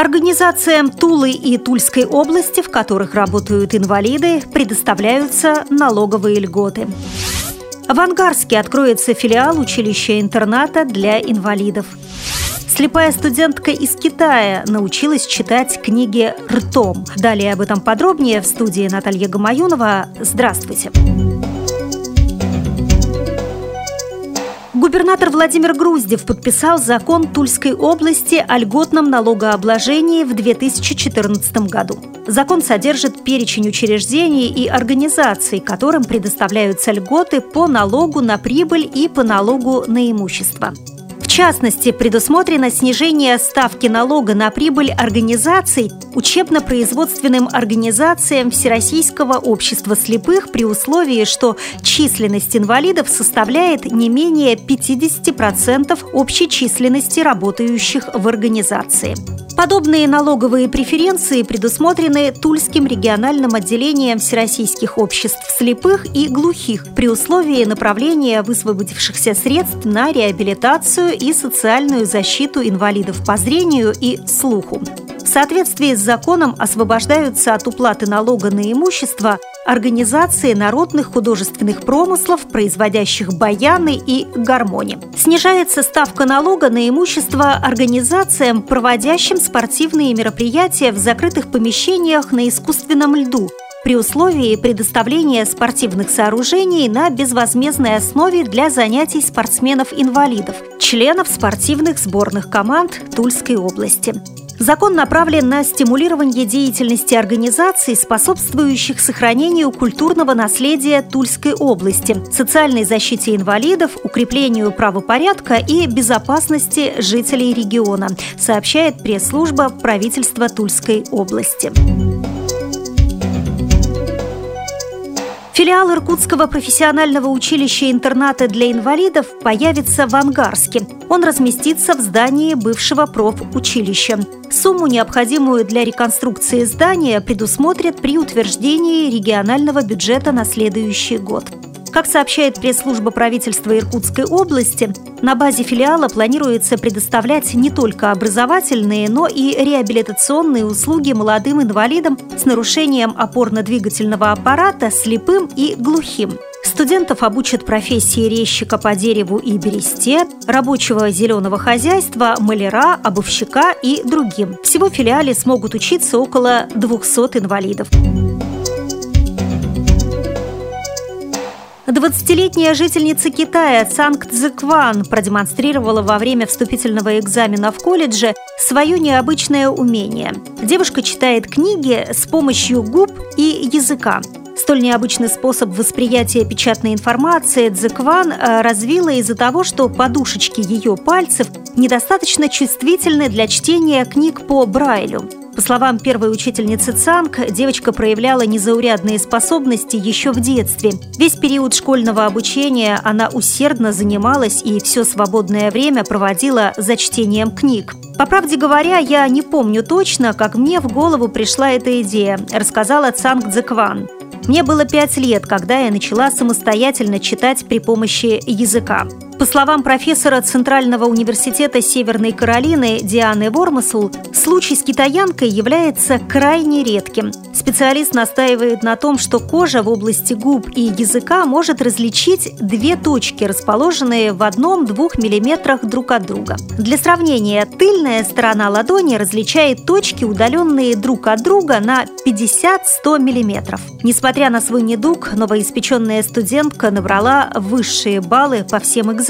Организациям Тулы и Тульской области, в которых работают инвалиды, предоставляются налоговые льготы. В Ангарске откроется филиал училища-интерната для инвалидов. Слепая студентка из Китая научилась читать книги ртом. Далее об этом подробнее в студии Наталья Гамаюнова. Здравствуйте. Здравствуйте. Губернатор Владимир Груздев подписал закон Тульской области о льготном налогообложении в 2014 году. Закон содержит перечень учреждений и организаций, которым предоставляются льготы по налогу на прибыль и по налогу на имущество частности, предусмотрено снижение ставки налога на прибыль организаций учебно-производственным организациям Всероссийского общества слепых при условии, что численность инвалидов составляет не менее 50% общей численности работающих в организации. Подобные налоговые преференции предусмотрены Тульским региональным отделением Всероссийских обществ слепых и глухих при условии направления высвободившихся средств на реабилитацию и социальную защиту инвалидов по зрению и слуху. В соответствии с законом освобождаются от уплаты налога на имущество организации народных художественных промыслов, производящих баяны и гармони. Снижается ставка налога на имущество организациям, проводящим спортивные мероприятия в закрытых помещениях на искусственном льду, при условии предоставления спортивных сооружений на безвозмездной основе для занятий спортсменов-инвалидов, членов спортивных сборных команд Тульской области. Закон направлен на стимулирование деятельности организаций, способствующих сохранению культурного наследия Тульской области, социальной защите инвалидов, укреплению правопорядка и безопасности жителей региона, сообщает пресс-служба правительства Тульской области. Филиал Иркутского профессионального училища-интерната для инвалидов появится в Ангарске. Он разместится в здании бывшего профучилища. Сумму, необходимую для реконструкции здания, предусмотрят при утверждении регионального бюджета на следующий год. Как сообщает пресс-служба правительства Иркутской области, на базе филиала планируется предоставлять не только образовательные, но и реабилитационные услуги молодым инвалидам с нарушением опорно-двигательного аппарата, слепым и глухим. Студентов обучат профессии резчика по дереву и бересте, рабочего зеленого хозяйства, маляра, обувщика и другим. Всего в филиале смогут учиться около 200 инвалидов. 20-летняя жительница Китая Цанг Цзыкван продемонстрировала во время вступительного экзамена в колледже свое необычное умение. Девушка читает книги с помощью губ и языка. Столь необычный способ восприятия печатной информации Цзыкван э, развила из-за того, что подушечки ее пальцев недостаточно чувствительны для чтения книг по Брайлю. По словам первой учительницы Цанг, девочка проявляла незаурядные способности еще в детстве. Весь период школьного обучения она усердно занималась и все свободное время проводила за чтением книг. По правде говоря, я не помню точно, как мне в голову пришла эта идея, рассказала Цанг Цзекван. Мне было пять лет, когда я начала самостоятельно читать при помощи языка. По словам профессора Центрального университета Северной Каролины Дианы Вормасул, случай с китаянкой является крайне редким. Специалист настаивает на том, что кожа в области губ и языка может различить две точки, расположенные в одном-двух миллиметрах друг от друга. Для сравнения, тыльная сторона ладони различает точки, удаленные друг от друга на 50-100 миллиметров. Несмотря на свой недуг, новоиспеченная студентка набрала высшие баллы по всем экзаменам